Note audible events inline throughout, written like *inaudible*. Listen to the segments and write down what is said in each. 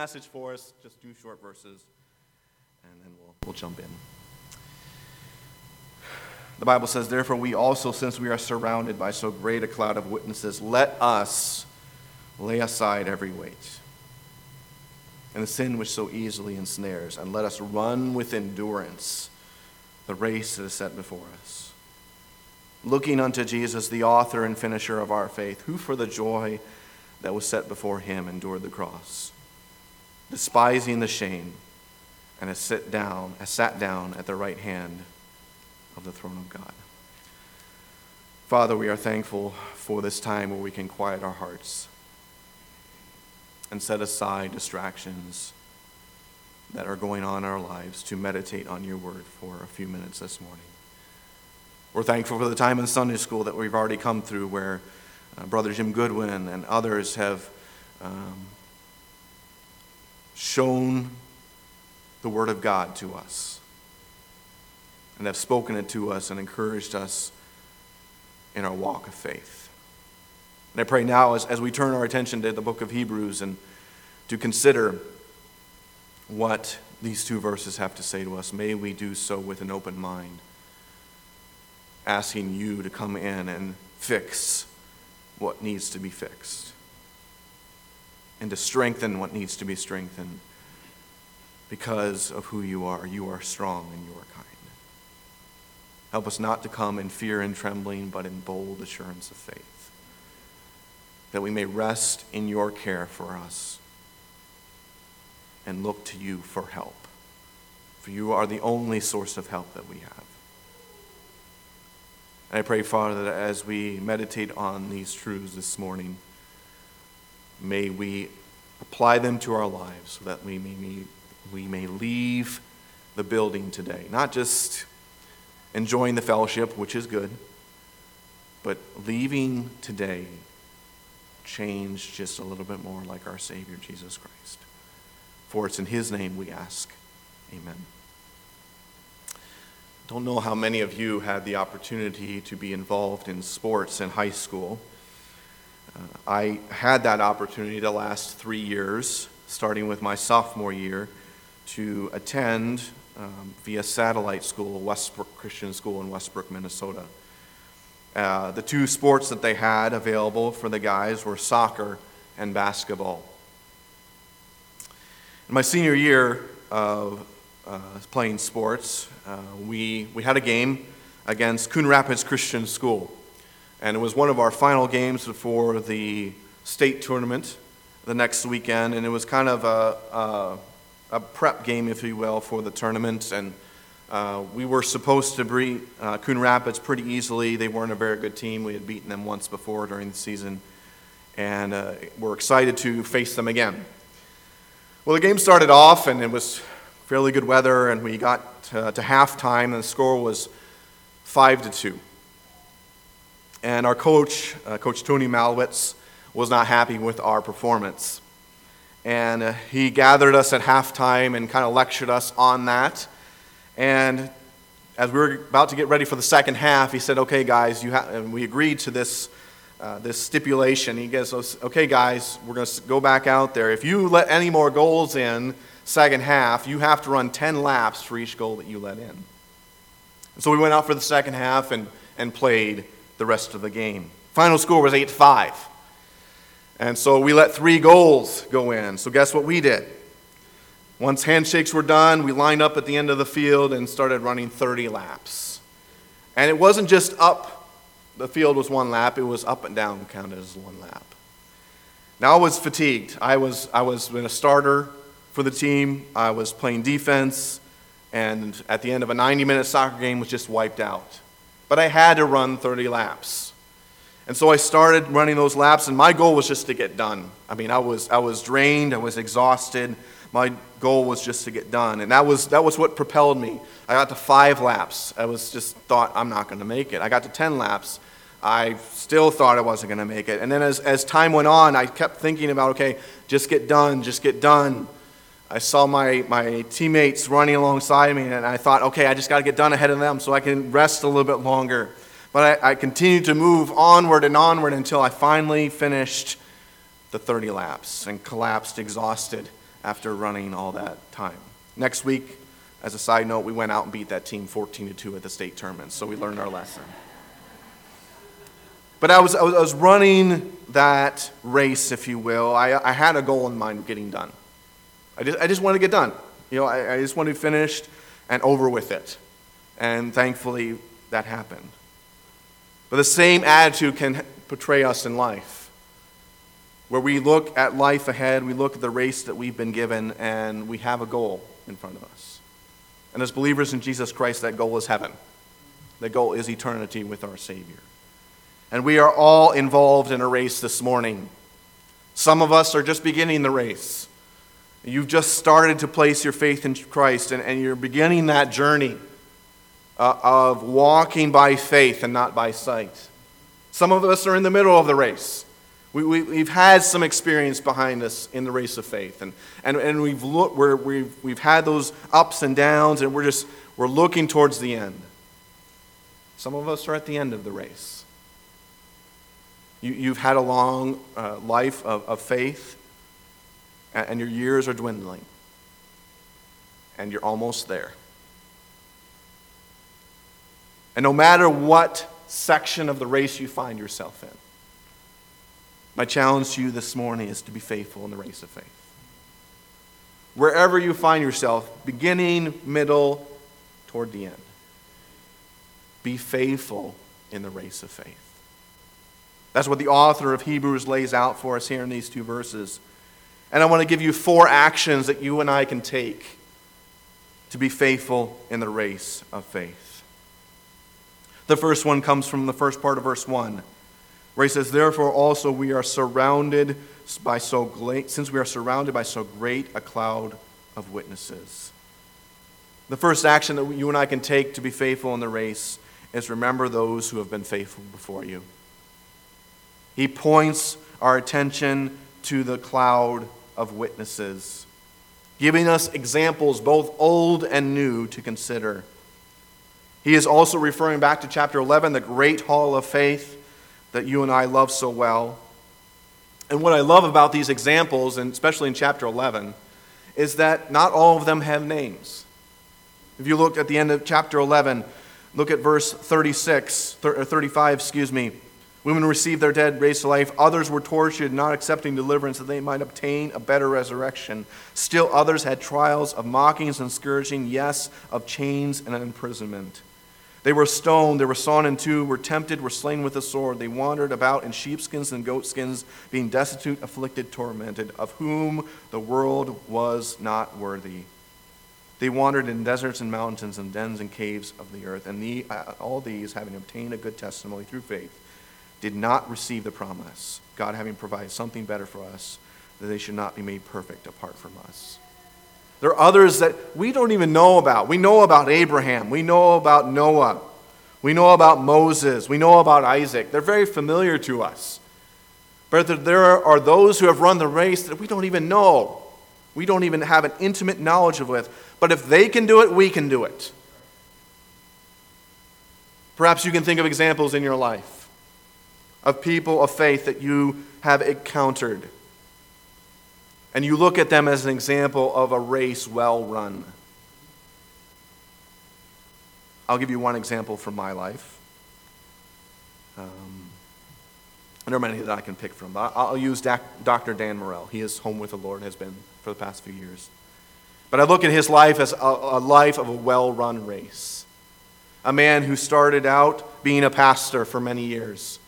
Message for us, just two short verses, and then we'll, we'll jump in. The Bible says, Therefore, we also, since we are surrounded by so great a cloud of witnesses, let us lay aside every weight and the sin which so easily ensnares, and let us run with endurance the race that is set before us. Looking unto Jesus, the author and finisher of our faith, who for the joy that was set before him endured the cross, despising the shame, and has sit down, has sat down at the right hand of the throne of God. Father, we are thankful for this time where we can quiet our hearts and set aside distractions that are going on in our lives to meditate on your word for a few minutes this morning. We're thankful for the time in Sunday school that we've already come through where uh, Brother Jim Goodwin and others have um, shown the Word of God to us and have spoken it to us and encouraged us in our walk of faith. And I pray now, as, as we turn our attention to the book of Hebrews and to consider what these two verses have to say to us, may we do so with an open mind, asking you to come in and fix what needs to be fixed and to strengthen what needs to be strengthened because of who you are. You are strong and you are kind. Help us not to come in fear and trembling, but in bold assurance of faith that we may rest in your care for us and look to you for help. For you are the only source of help that we have. And I pray, Father, that as we meditate on these truths this morning, may we apply them to our lives so that we may, we may leave the building today, not just enjoying the fellowship, which is good, but leaving today changed just a little bit more like our Savior, Jesus Christ. For it's in His name we ask. Amen. Don't know how many of you had the opportunity to be involved in sports in high school. Uh, I had that opportunity the last three years, starting with my sophomore year, to attend um, via satellite school, Westbrook Christian School in Westbrook, Minnesota. Uh, the two sports that they had available for the guys were soccer and basketball. In my senior year of uh, playing sports, uh, we, we had a game against Coon Rapids Christian School. And it was one of our final games before the state tournament the next weekend. And it was kind of a, a, a prep game, if you will, for the tournament. And uh, we were supposed to beat uh, Coon Rapids pretty easily. They weren't a very good team. We had beaten them once before during the season, and uh, we're excited to face them again. Well, the game started off, and it was fairly good weather, and we got to, to halftime, and the score was five to two. And our coach, uh, Coach Tony Malwitz, was not happy with our performance. And uh, he gathered us at halftime and kind of lectured us on that. And as we were about to get ready for the second half, he said, Okay, guys, you ha-, and we agreed to this, uh, this stipulation. He goes, Okay, guys, we're going to go back out there. If you let any more goals in second half, you have to run 10 laps for each goal that you let in. And so we went out for the second half and, and played the rest of the game. Final score was 8 5. And so we let three goals go in. So guess what we did? Once handshakes were done, we lined up at the end of the field and started running 30 laps. And it wasn't just up, the field was one lap, it was up and down counted as one lap. Now I was fatigued. I was, I was a starter for the team, I was playing defense, and at the end of a 90 minute soccer game was just wiped out. But I had to run 30 laps. And so I started running those laps, and my goal was just to get done. I mean, I was, I was drained, I was exhausted. My goal was just to get done. And that was, that was what propelled me. I got to five laps. I was just thought, I'm not going to make it. I got to 10 laps. I still thought I wasn't going to make it. And then as, as time went on, I kept thinking about, okay, just get done, just get done. I saw my, my teammates running alongside me, and I thought, okay, I just got to get done ahead of them so I can rest a little bit longer. But I, I continued to move onward and onward until I finally finished the 30 laps and collapsed exhausted after running all that time. Next week, as a side note, we went out and beat that team 14 to 2 at the state tournament, so we learned our lesson. But I was, I was, running that race, if you will. I, I had a goal in mind of getting done. I just, I just wanted to get done. You know, I, I just wanted to be finished and over with it. And thankfully, that happened. But the same attitude can portray us in life, where we look at life ahead, we look at the race that we've been given, and we have a goal in front of us. And as believers in Jesus Christ, that goal is heaven. The goal is eternity with our Savior. And we are all involved in a race this morning. Some of us are just beginning the race. You've just started to place your faith in Christ, and, and you're beginning that journey uh, of walking by faith and not by sight. Some of us are in the middle of the race. We, we, we've had some experience behind us in the race of faith, and, and, and we've, look, we're, we've, we've had those ups and downs, and we're just we're looking towards the end. Some of us are at the end of the race. You, have had a long uh, life of, of faith, and, your years are dwindling, and you're almost there. And no matter what section of the race you find yourself in, my challenge to you this morning is to be faithful in the race of faith. Wherever you find yourself, beginning, middle, toward the end, be faithful in the race of faith. That's what the author of Hebrews lays out for us here in these two verses. And I want to give you four actions that you and I can take to be faithful in the race of faith. The first one comes from the first part of verse 1, where he says, Therefore also we are surrounded by so great, since we are surrounded by so great a cloud of witnesses. The first action that you and I can take to be faithful in the race is remember those who have been faithful before you. He points our attention to the cloud of witnesses, giving us examples both old and new to consider. He is also referring back to chapter 11, the great hall of faith that you and I love so well. And what I love about these examples, and especially in chapter 11, is that not all of them have names. If you look at the end of chapter 11, look at verse 36, or 35, excuse me. Women received their dead raised to life. Others were tortured, not accepting deliverance that they might obtain a better resurrection. Still others had trials of mockings and scourging, yes, of chains and imprisonment. They were stoned, they were sawn in two, were tempted, were slain with a sword. They wandered about in sheepskins and goatskins, being destitute, afflicted, tormented, of whom the world was not worthy. They wandered in deserts and mountains and dens and caves of the earth, and the, uh, all these, having obtained a good testimony through faith, did not receive the promise, God having provided something better for us, that they should not be made perfect apart from us. There are others that we don't even know about. We know about Abraham, we know about Noah, we know about Moses, we know about Isaac. They're very familiar to us. But there are those who have run the race that we don't even know. We don't even have an intimate knowledge of with. But if they can do it, we can do it. Perhaps you can think of examples in your life of people of faith that you have encountered. And you look at them as an example of a race well run. I'll give you one example from my life. Um, there are many that I can pick from, but I'll use Dr. Dan Morrell. He is home with the Lord, has been for the past few years. But I look at his life as a, a life of a well run race. A man who started out being a pastor for many years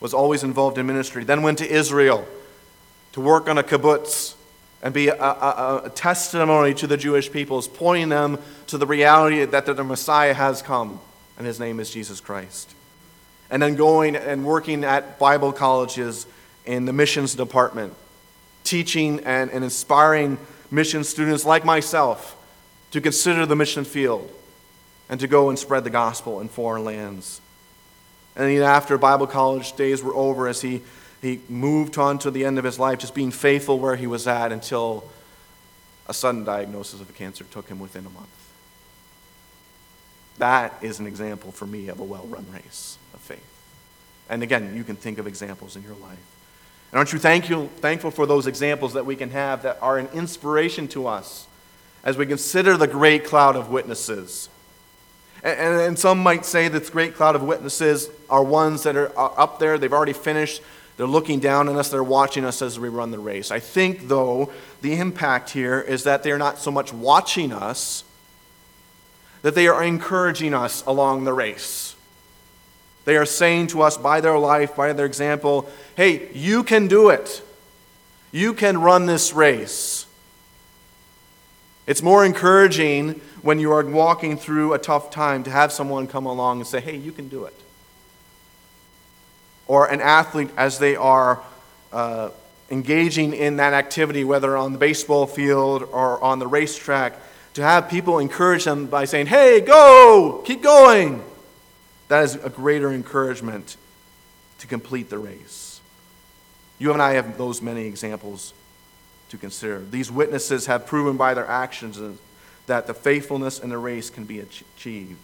was always involved in ministry, then went to Israel to work on a kibbutz and be a, a, a, testimony to the Jewish peoples, pointing them to the reality that the Messiah has come, and his name is Jesus Christ. And then going and working at Bible colleges in the missions department, teaching and, and inspiring mission students like myself to consider the mission field and to go and spread the gospel in foreign lands. And then after Bible college days were over, as he, he moved on to the end of his life, just being faithful where he was at until a sudden diagnosis of cancer took him within a month. That is an example for me of a well run race of faith. And again, you can think of examples in your life. And aren't you thankful, thankful for those examples that we can have that are an inspiration to us as we consider the great cloud of witnesses? And, and, some might say that this great cloud of witnesses are ones that are up there, they've already finished, they're looking down on us, they're watching us as we run the race. I think, though, the impact here is that they're not so much watching us, that they are encouraging us along the race. They are saying to us by their life, by their example, hey, you can do it. You can run this race. It's more encouraging when you are walking through a tough time to have someone come along and say, hey, you can do it. Or an athlete, as they are uh, engaging in that activity, whether on the baseball field or on the racetrack, to have people encourage them by saying, hey, go, keep going. That is a greater encouragement to complete the race. You and I have those many examples to consider. These witnesses have proven by their actions that the faithfulness in the race can be achieved.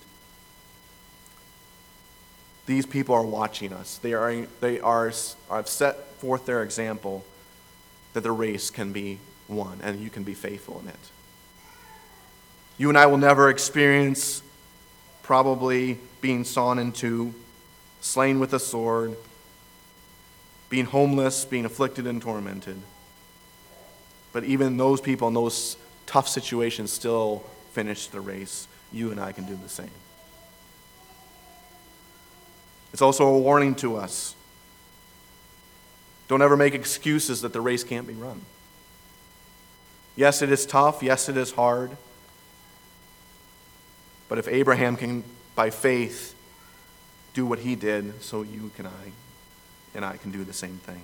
These people are watching us. They are, they are have set forth their example that the race can be won and you can be faithful in it. You and I will never experience probably being sawn in two, slain with a sword, being homeless, being afflicted and tormented. But even those people in those tough situations still finish the race. You and I can do the same. It's also a warning to us. Don't ever make excuses that the race can't be run. Yes, it is tough. Yes, it is hard. But if Abraham can, by faith, do what he did, so you can I, and I can do the same thing.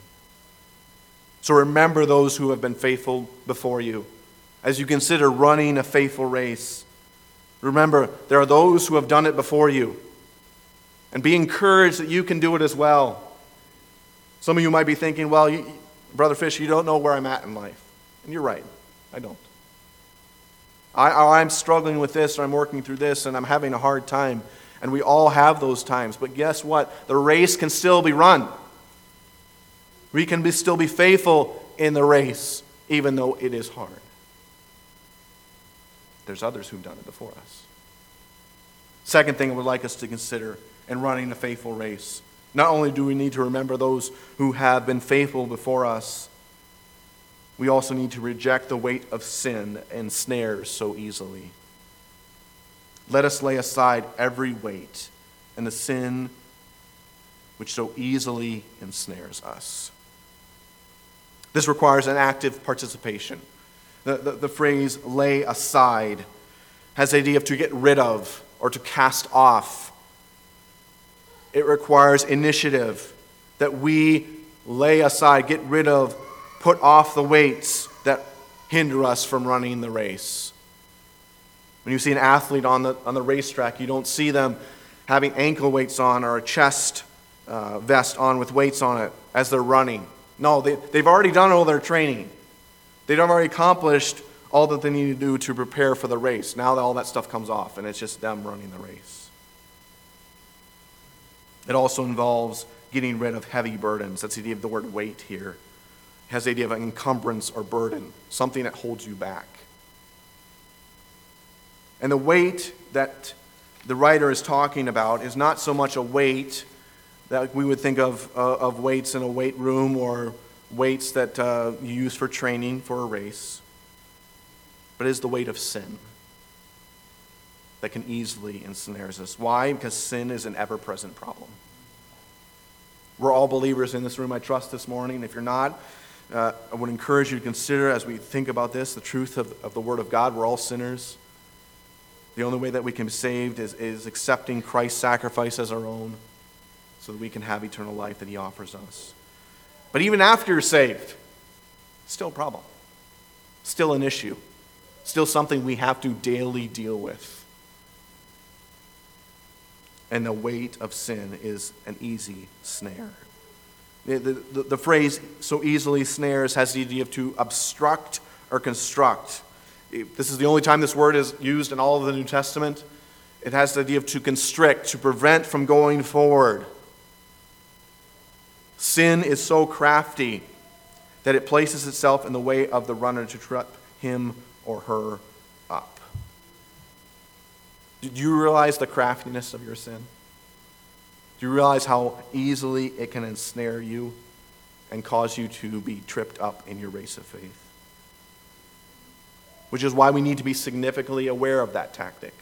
So remember those who have been faithful before you as you consider running a faithful race. Remember, there are those who have done it before you. And be encouraged that you can do it as well. Some of you might be thinking, well, you, Brother Fish, you don't know where I'm at in life. And you're right, I don't. I, I'm struggling with this, or I'm working through this, and I'm having a hard time. And we all have those times. But guess what? The race can still be run. We can be, still be faithful in the race, even though it is hard. There's others who've done it before us. Second thing I would like us to consider in running a faithful race not only do we need to remember those who have been faithful before us, we also need to reject the weight of sin and snares so easily. Let us lay aside every weight and the sin which so easily ensnares us. This requires an active participation. The, the, the, phrase lay aside has the idea of to get rid of or to cast off. It requires initiative that we lay aside, get rid of, put off the weights that hinder us from running the race. When you see an athlete on the, on the racetrack, you don't see them having ankle weights on or a chest uh, vest on with weights on it as they're running. No, they, they've already done all their training. They've already accomplished all that they need to do to prepare for the race. Now all that stuff comes off, and it's just them running the race. It also involves getting rid of heavy burdens. That's the idea of the word weight here has the idea of an encumbrance or burden, something that holds you back. And the weight that the writer is talking about is not so much a weight that we would think of, uh, of weights in a weight room or weights that uh, you use for training for a race, but is the weight of sin that can easily ensnares us. Why? Because sin is an ever present problem. We're all believers in this room, I trust, this morning. If you're not, uh, I would encourage you to consider as we think about this the truth of, of the Word of God. We're all sinners. The only way that we can be saved is, is accepting Christ's sacrifice as our own so that we can have eternal life that He offers us. But even after you're saved, still a problem, still an issue, still something we have to daily deal with. And the weight of sin is an easy snare. The, the, the, phrase so easily snares has the idea of to obstruct or construct. This is the only time this word is used in all of the New Testament. It has the idea of to constrict, to prevent from going forward. Sin is so crafty that it places itself in the way of the runner to trip him or her up. Do you realize the craftiness of your sin? Do you realize how easily it can ensnare you and cause you to be tripped up in your race of faith? Which is why we need to be significantly aware of that tactic.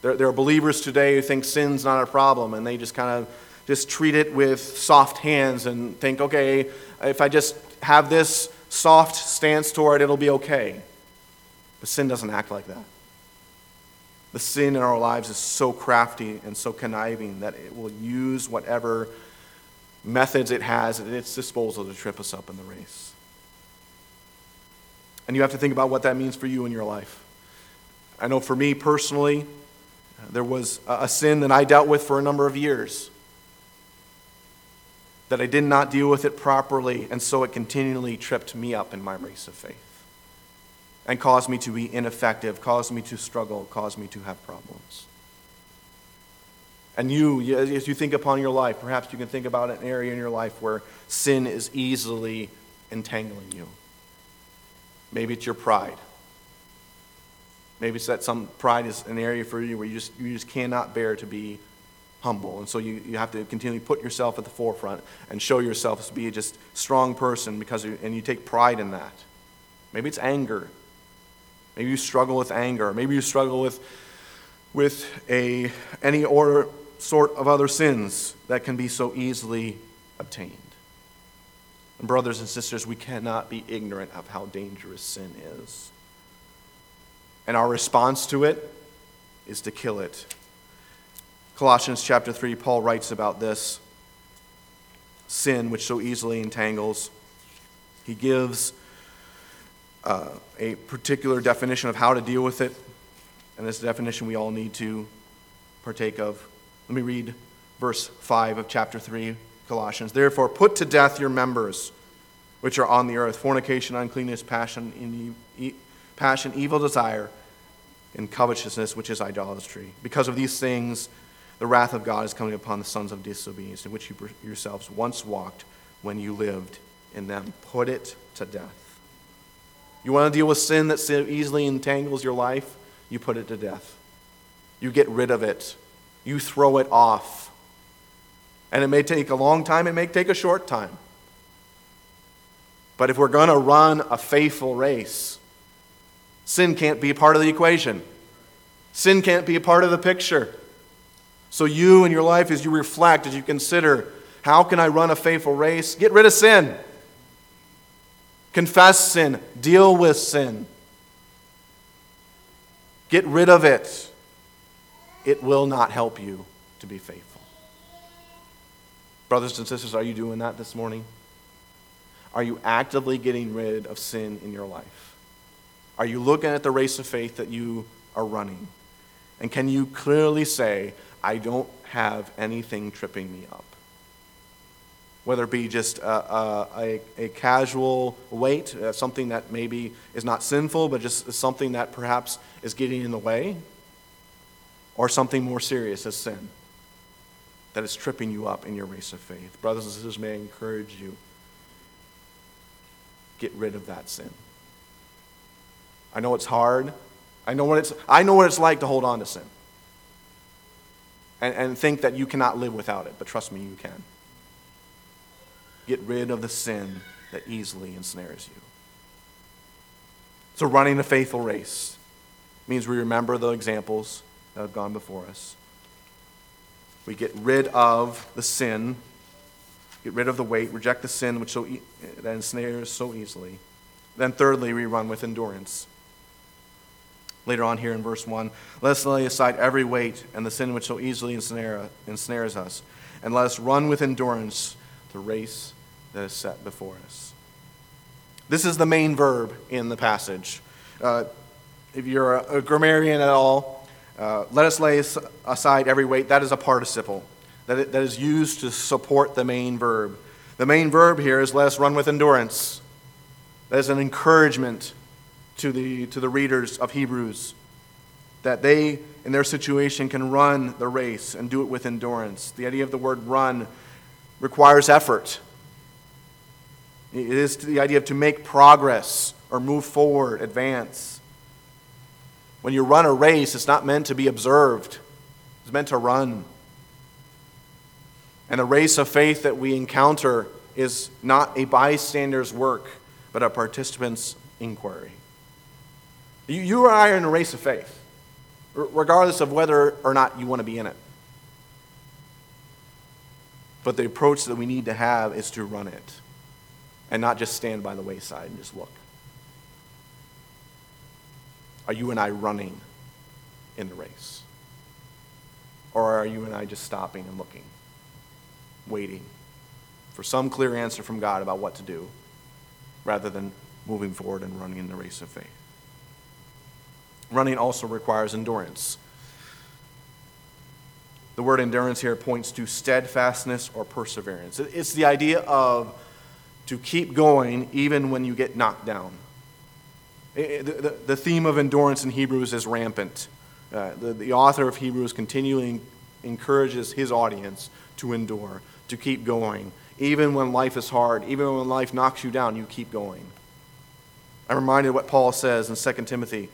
There, there are believers today who think sin's not a problem and they just kind of just treat it with soft hands and think, okay, if I just have this soft stance toward it, it'll be okay. But sin doesn't act like that. The sin in our lives is so crafty and so conniving that it will use whatever methods it has at its disposal to trip us up in the race. And you have to think about what that means for you in your life. I know for me personally, there was a sin that I dealt with for a number of years that I did not deal with it properly, and so it continually tripped me up in my race of faith and caused me to be ineffective, caused me to struggle, caused me to have problems. And you, as you think upon your life, perhaps you can think about an area in your life where sin is easily entangling you. Maybe it's your pride. Maybe it's that some pride is an area for you where you just, you just cannot bear to be humble. And so you, you have to continually put yourself at the forefront and show yourself to be just strong person because you, and you take pride in that. Maybe it's anger. Maybe you struggle with anger. Maybe you struggle with, with a, any or sort of other sins that can be so easily obtained. And brothers and sisters, we cannot be ignorant of how dangerous sin is. And our response to it is to kill it Colossians chapter 3, Paul writes about this sin which so easily entangles. He gives uh, a particular definition of how to deal with it, and this definition we all need to partake of. Let me read verse 5 of chapter 3, Colossians. Therefore, put to death your members which are on the earth fornication, uncleanness, passion, passion evil desire, and covetousness, which is idolatry. Because of these things, the wrath of God is coming upon the sons of disobedience, in which you yourselves once walked when you lived in them. Put it to death. You want to deal with sin that so easily entangles your life? You put it to death. You get rid of it. You throw it off. And it may take a long time, it may take a short time. But if we're going to run a faithful race, sin can't be a part of the equation. Sin can't be a part of the picture. So, you in your life, as you reflect, as you consider, how can I run a faithful race? Get rid of sin. Confess sin. Deal with sin. Get rid of it. It will not help you to be faithful. Brothers and sisters, are you doing that this morning? Are you actively getting rid of sin in your life? Are you looking at the race of faith that you are running? And can you clearly say, I don't have anything tripping me up. Whether it be just a, a, a casual weight, uh, something that maybe is not sinful, but just something that perhaps is getting in the way, or something more serious as sin that is tripping you up in your race of faith. Brothers and sisters, may I encourage you get rid of that sin. I know it's hard. I know what it's, I know what it's like to hold on to sin and, and think that you cannot live without it, but trust me, you can. Get rid of the sin that easily ensnares you. So, running a faithful race means we remember the examples that have gone before us. We get rid of the sin, get rid of the weight, reject the sin which so e- that ensnares so easily. Then, thirdly, we run with endurance later on here in verse 1. Let us lay aside every weight and the sin which so easily ensnare, ensnares us, and let us run with endurance the race that is set before us. This is the main verb in the passage. Uh, if you're a, a, grammarian at all, uh, let us lay aside every weight. That is a participle that, that is used to support the main verb. The main verb here is let us run with endurance. That is an encouragement to the, to the readers of Hebrews that they, in their situation, can run the race and do it with endurance. The idea of the word run requires effort. It is the idea of to make progress or move forward, advance. When you run a race, it's not meant to be observed, it's meant to run. And the race of faith that we encounter is not a bystander's work, but a participant's inquiry. You, you and I are in a race of faith, regardless of whether or not you want to be in it. But the approach that we need to have is to run it and not just stand by the wayside and just look. Are you and I running in the race? Or are you and I just stopping and looking, waiting for some clear answer from God about what to do, rather than moving forward and running in the race of faith? Running also requires endurance. The word endurance here points to steadfastness or perseverance. It's the idea of to keep going even when you get knocked down. The theme of endurance in Hebrews is rampant. Uh, the, author of Hebrews continually encourages his audience to endure, to keep going. Even when life is hard, even when life knocks you down, you keep going. I'm reminded what Paul says in 2 Timothy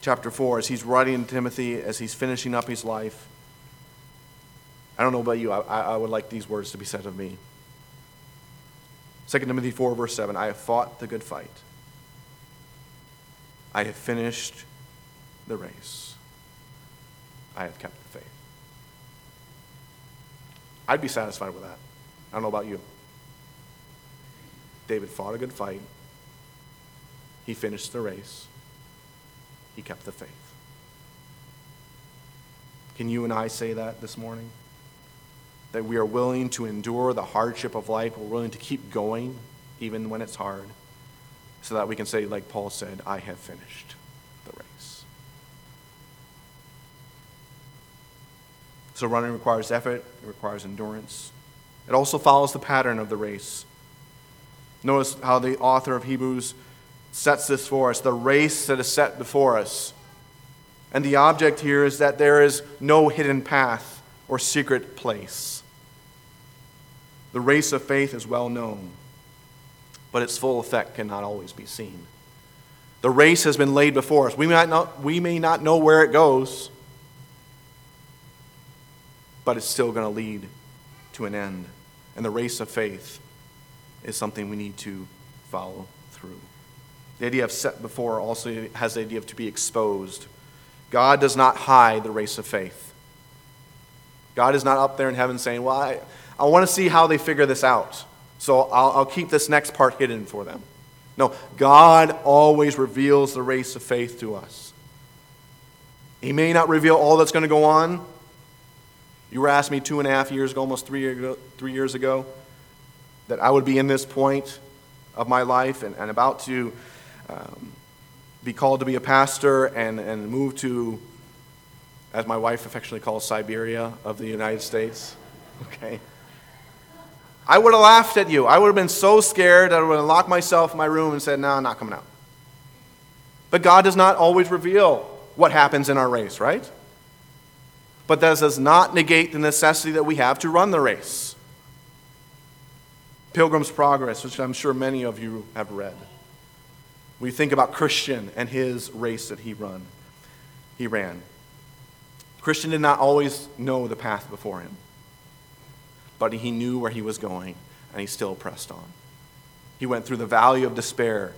chapter 4 as he's writing to Timothy, as he's finishing up his life. I don't know about you, I, I would like these words to be said of me. 2 Timothy 4, verse 7 I have fought the good fight. I have finished the race. I have kept the faith. I'd be satisfied with that. I don't know about you. David fought a good fight. He finished the race. He kept the faith. Can you and I say that this morning? That we are willing to endure the hardship of life, we're willing to keep going even when it's hard, so that we can say, like Paul said, I have finished the race. So running requires effort, it requires endurance. It also follows the pattern of the race. Notice how the author of Hebrews sets this for us the race that is set before us. And the object here is that there is no hidden path or secret place. The race of faith is well known, but its full effect cannot always be seen. The race has been laid before us. We may not, we may not know where it goes, but it's still going to lead to an end. And the race of faith is something we need to follow. The idea of set before also has the idea of to be exposed. God does not hide the race of faith. God is not up there in heaven saying, Well, I, I want to see how they figure this out. So I'll, I'll keep this next part hidden for them. No, God always reveals the race of faith to us. He may not reveal all that's going to go on. You were asking me two and a half years ago, almost three, year ago, three years ago, that I would be in this point of my life and, and about to um, be called to be a pastor and, and move to, as my wife affectionately calls, Siberia of the United States. *laughs* Okay. I would have laughed at you. I would have been so scared that I would have locked myself in my room and said, No, I'm not coming out. But God does not always reveal what happens in our race, right? But that does not negate the necessity that we have to run the race. Pilgrim's Progress, which I'm sure many of you have read. We think about Christian and his race that he run. He ran. Christian did not always know the path before him, but he knew where he was going, and he still pressed on. He went through the valley of despair.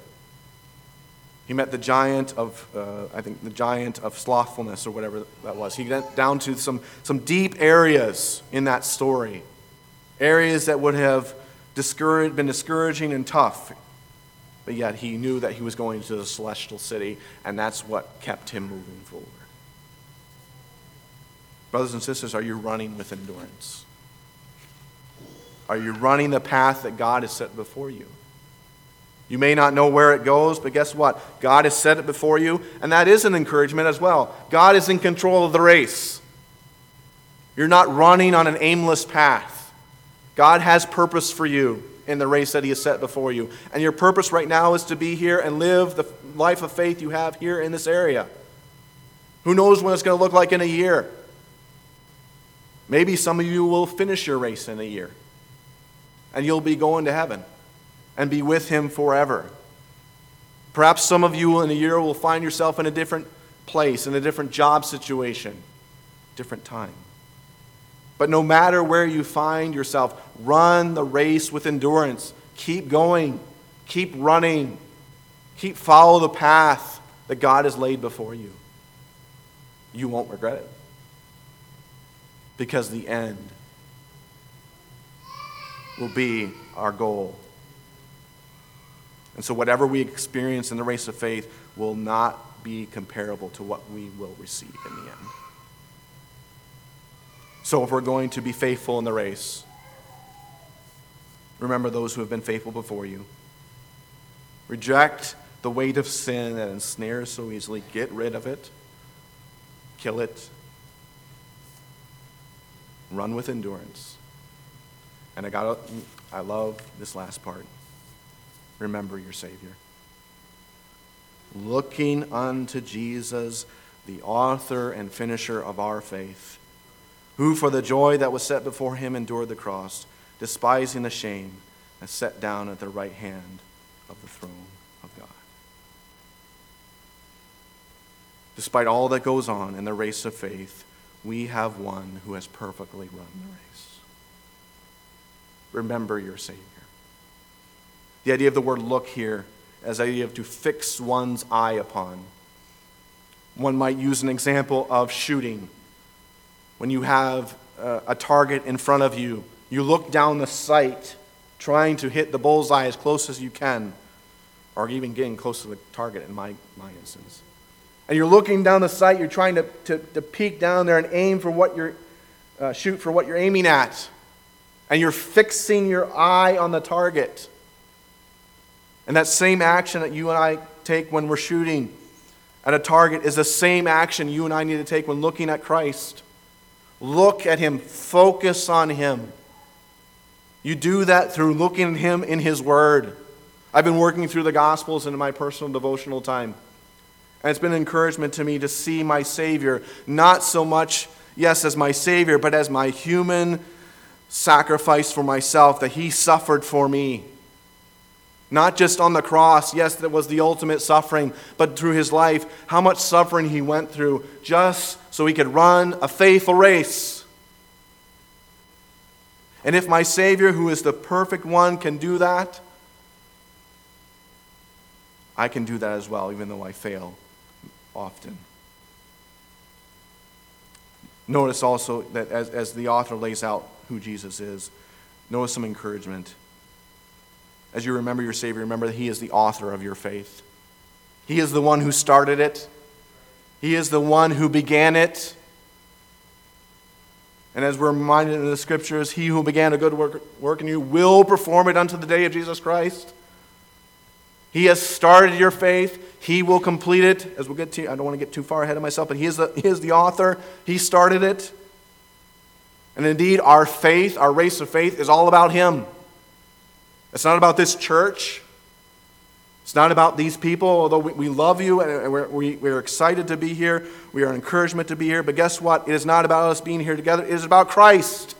He met the giant of, uh, I think, the giant of slothfulness or whatever that was. He went down to some, some deep areas in that story, areas that would have discouraged, been discouraging and tough but yet he knew that he was going to the celestial city, and that's what kept him moving forward. Brothers and sisters, are you running with endurance? Are you running the path that God has set before you? You may not know where it goes, but guess what? God has set it before you, and that is an encouragement as well. God is in control of the race. You're not running on an aimless path. God has purpose for you in the race that He has set before you. And your purpose right now is to be here and live the life of faith you have here in this area. Who knows what it's going to look like in a year? Maybe some of you will finish your race in a year and you'll be going to heaven. and be with him forever. Perhaps some of you in a year will find yourself in a different place, in a different job situation, different time. But no matter where you find yourself, run the race with endurance. Keep going. Keep running. Keep follow the path that God has laid before you. You won't regret it. Because the end will be our goal. And so, whatever we experience in the race of faith will not be comparable to what we will receive in the end. So, if we're going to be faithful in the race, remember those who have been faithful before you. Reject the weight of sin that ensnares so easily. Get rid of it, kill it, run with endurance. And I got I love this last part. Remember your Savior. Looking unto Jesus, the author and finisher of our faith, who for the joy that was set before him endured the cross, despising the shame, and sat down at the right hand of the throne of God. Despite all that goes on in the race of faith, we have one who has perfectly run the race. Remember your Savior. The idea of the word look here as the idea of to fix one's eye upon. One might use an example of shooting. When you have uh, a target in front of you, you look down the sight, trying to hit the bullseye as close as you can, or even getting close to the target in my, my instance. And you're looking down the sight, you're trying to, to, to peek down there and aim for what you're, uh, shoot for what you're aiming at. And you're fixing your eye on the target. And that same action that you and I take when we're shooting at a target is the same action you and I need to take when looking at Christ. Look at Him, focus on Him. You do that through looking at Him in His Word. I've been working through the Gospels in my personal devotional time. And it's been an encouragement to me to see my Savior, not so much, yes, as my Savior, but as my human sacrifice for myself, that He suffered for me. Not just on the cross, yes, that was the ultimate suffering, but through his life, how much suffering he went through just so he could run a faithful race. And if my Savior, who is the perfect one, can do that, I can do that as well, even though I fail often. Notice also that as, as the author lays out who Jesus is, notice some encouragement. As you remember your Savior, remember that He is the author of your faith. He is the one who started it, He is the one who began it. And as we're reminded in the scriptures, He who began a good work, work in you will perform it unto the day of Jesus Christ. He has started your faith. He will complete it. As we'll get to, I don't want to get too far ahead of myself, but he is, the, he is the author. He started it. And indeed, our faith, our race of faith, is all about Him. It's not about this church. It's not about these people, although we, we love you and we're, we, we're excited to be here. We are an encouragement to be here. But guess what? It is not about us being here together, it is about Christ.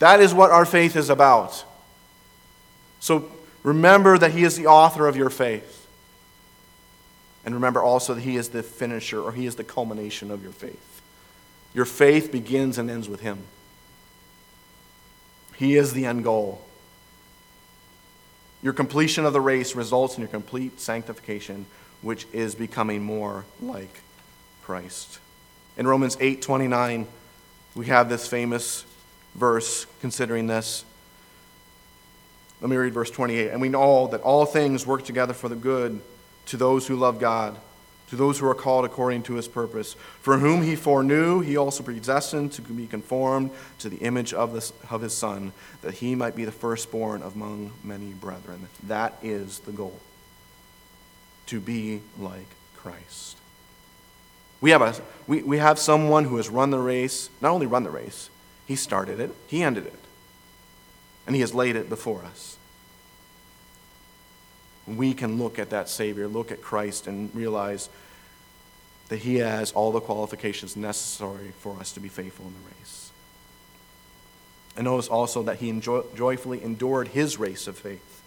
That is what our faith is about. So remember that He is the author of your faith. And remember also that He is the finisher or He is the culmination of your faith. Your faith begins and ends with Him, He is the end goal. Your completion of the race results in your complete sanctification, which is becoming more like Christ. In Romans 8:29, we have this famous verse considering this. Let me read verse 28. And we know that all things work together for the good to those who love God to those who are called according to his purpose. For whom he foreknew, he also predestined to be conformed to the image of, this, of his Son, that he might be the firstborn among many brethren. That is the goal to be like Christ. We have, a, we, we have someone who has run the race, not only run the race, he started it, he ended it, and he has laid it before us we can look at that Savior, look at Christ, and realize that He has all the qualifications necessary for us to be faithful in the race. And notice also that He enjoy, joyfully endured His race of faith.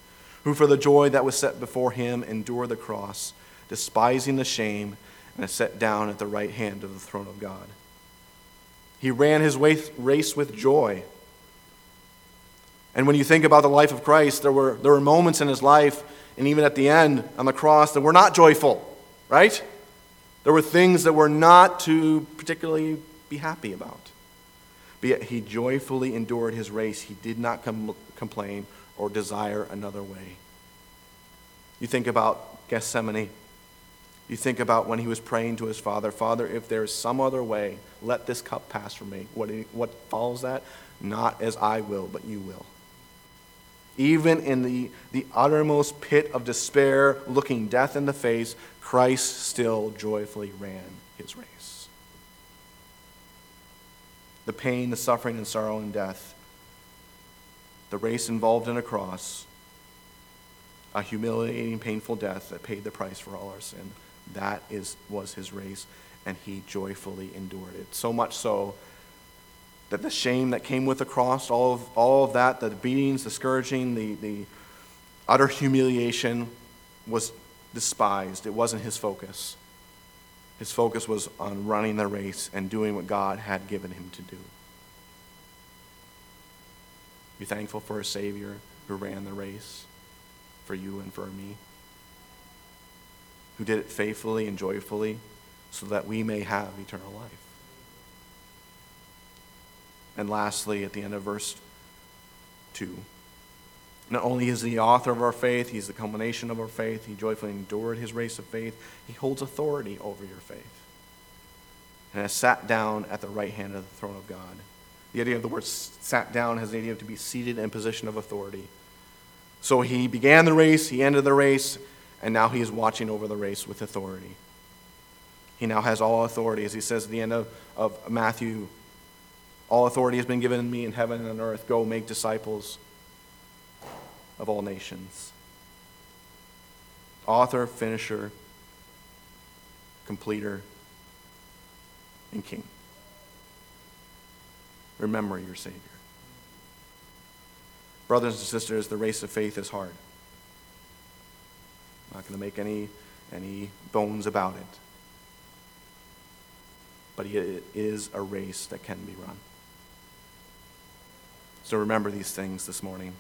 who for the joy that was set before him endured the cross, despising the shame, and is set down at the right hand of the throne of God. He ran his race with joy. And when you think about the life of Christ, there were, there were moments in his life, and even at the end on the cross, that were not joyful, right? There were things that were not to particularly be happy about. But yet he joyfully endured his race. He did not com- complain or desire another way. You think about Gethsemane. You think about when he was praying to his father, Father, if there is some other way, let this cup pass from me. What, what follows that? Not as I will, but you will. Even in the, the uttermost pit of despair, looking death in the face, Christ still joyfully ran his race. The pain, the suffering, and sorrow and death, the race involved in a cross, a humiliating, painful death that paid the price for all our sin. That is, was his race, and he joyfully endured it. So much so that the shame that came with the cross, all of, all of that, the beatings, the scourging, the, the utter humiliation was despised. It wasn't his focus. His focus was on running the race and doing what God had given him to do. Be thankful for a Savior who ran the race for you and for me, who did it faithfully and joyfully so that we may have eternal life. And lastly, at the end of verse 2, not only is he the author of our faith, he's the culmination of our faith, he joyfully endured his race of faith, he holds authority over your faith and has sat down at the right hand of the throne of God. The idea of the word sat down has the idea of to be seated in position of authority. So he began the race, he ended the race, and now he is watching over the race with authority. He now has all authority, as he says at the end of, of Matthew all authority has been given me in heaven and on earth. Go make disciples of all nations. Author, finisher, completer, and king. Remember your Savior. Brothers and sisters, the race of faith is hard. I'm not going to make any, any bones about it. But it is a race that can be run. So remember these things this morning.